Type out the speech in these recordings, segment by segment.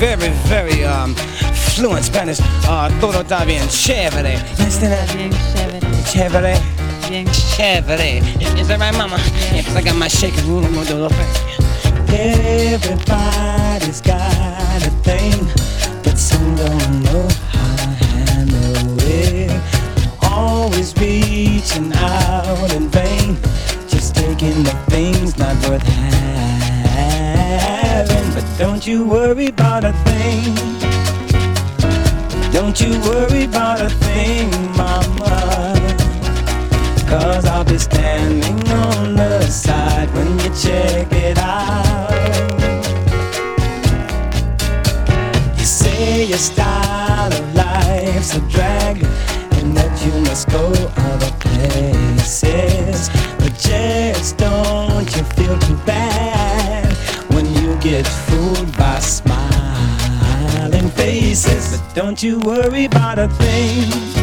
very, very um, fluent Spanish. Uh, todo está bien chévere. Bien chévere. Bien chévere. Is that right, mama? Yeah, I got my shaking room. Everybody's got a thing. you worry about a thing. Don't you worry about a thing. You worry about a thing.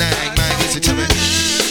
nag, man, listen to me.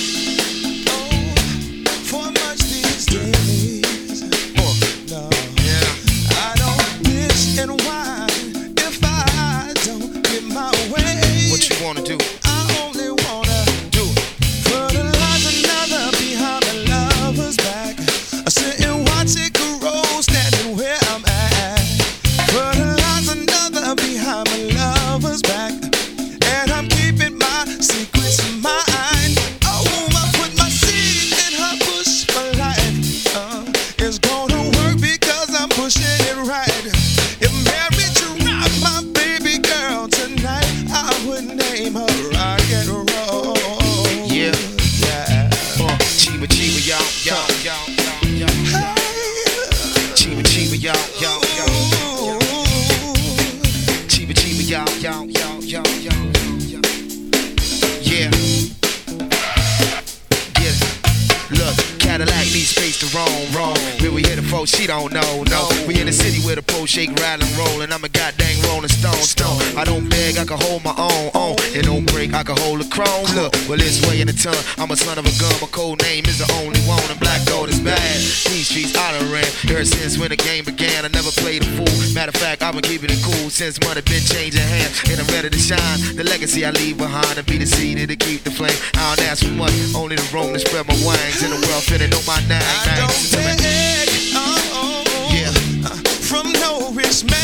Well, it's way in the tongue. I'm a son of a gun. My code name is the only one. And black gold is bad. These streets I done ran. Ever since when the game began, I never played a fool. Matter of fact, I've been keeping it cool since money been changing hands. And I'm ready to shine. The legacy I leave behind and be the seed to keep the flame. I don't ask for much, only the room to spread my wings. In the world, finna know my name. I don't beg, oh, oh, yeah. uh, from no rich man.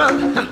run.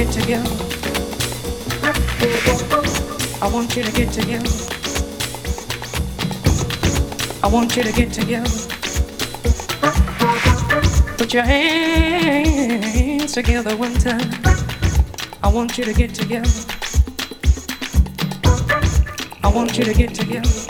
You to get together. I want you to get together. I want you to get together. Put your hands together one time. I want you to get together. I want you to get together.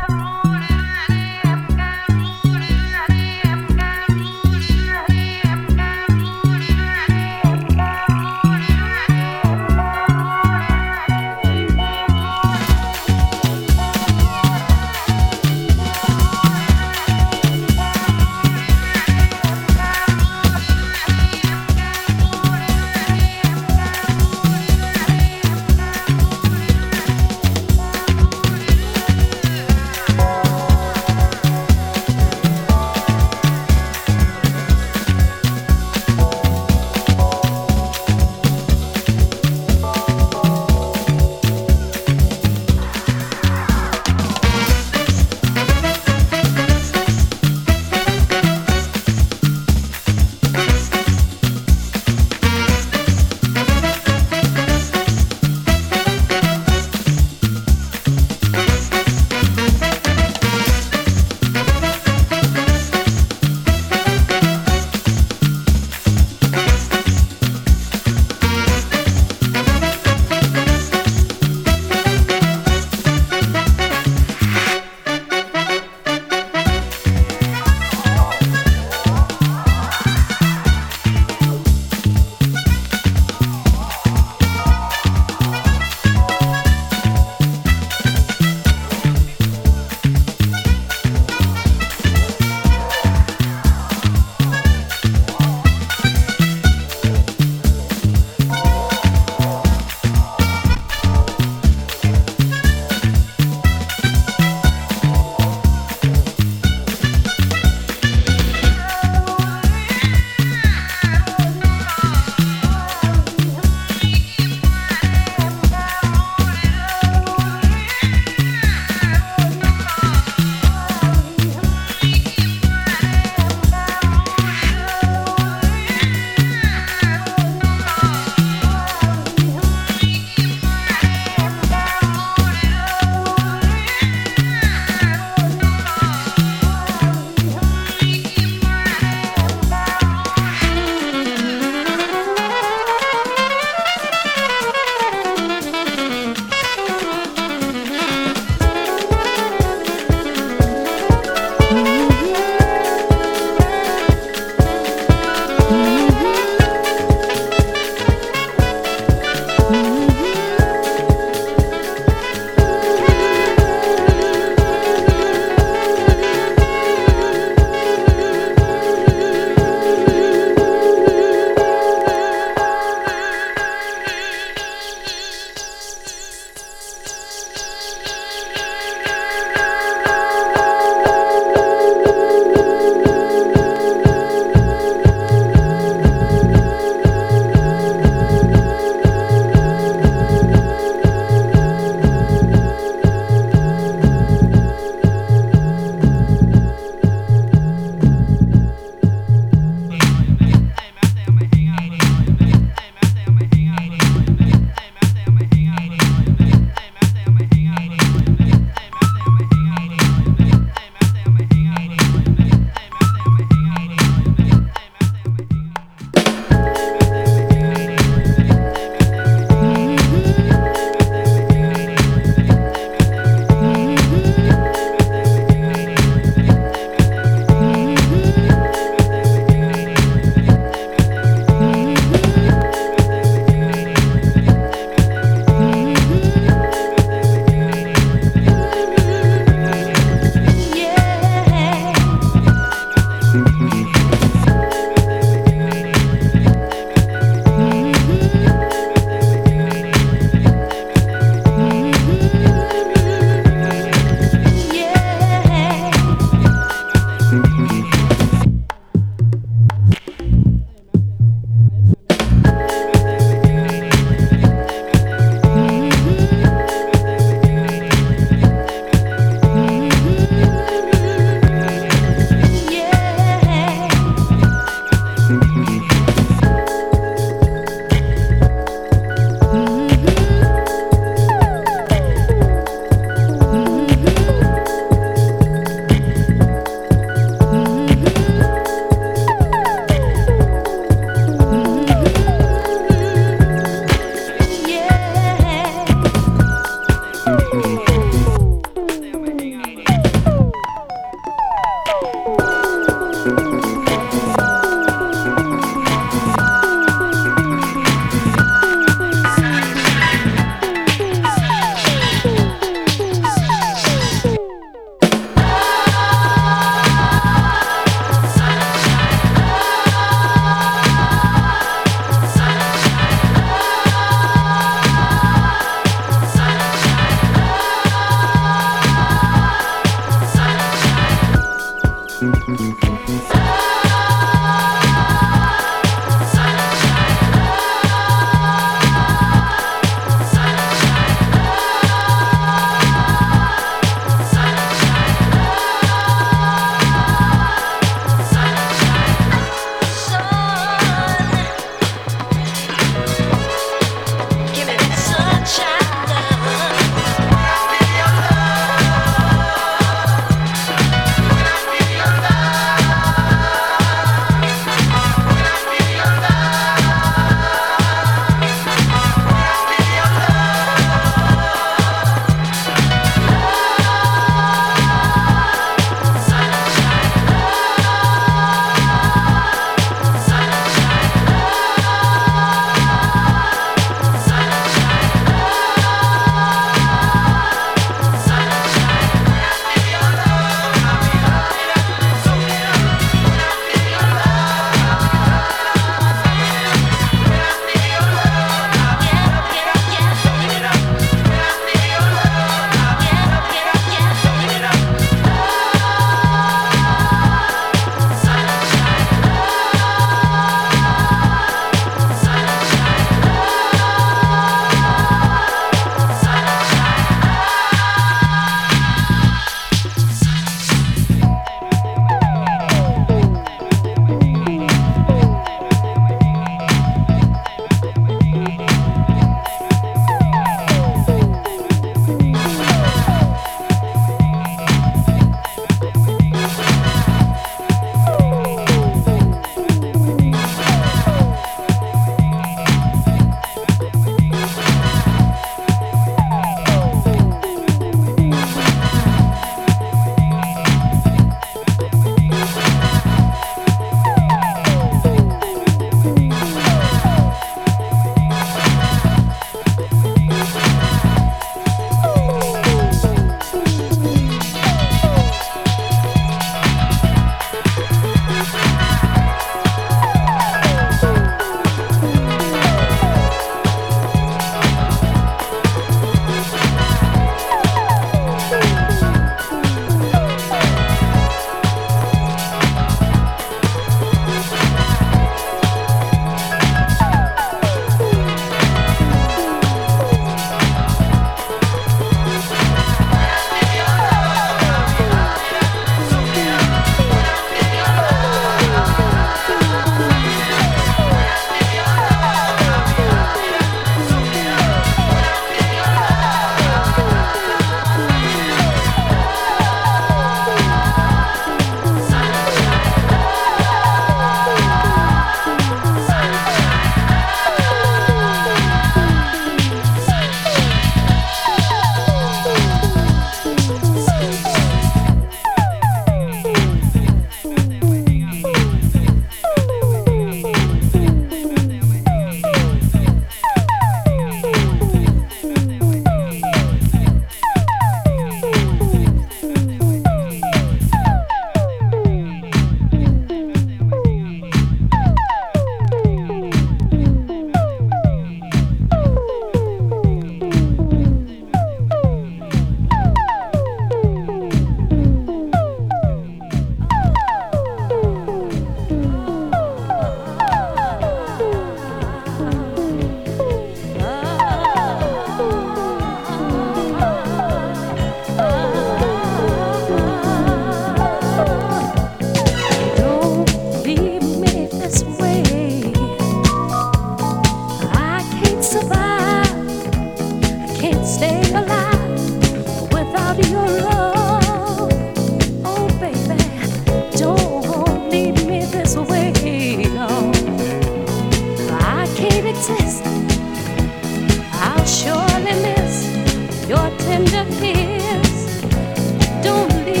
Don't leave.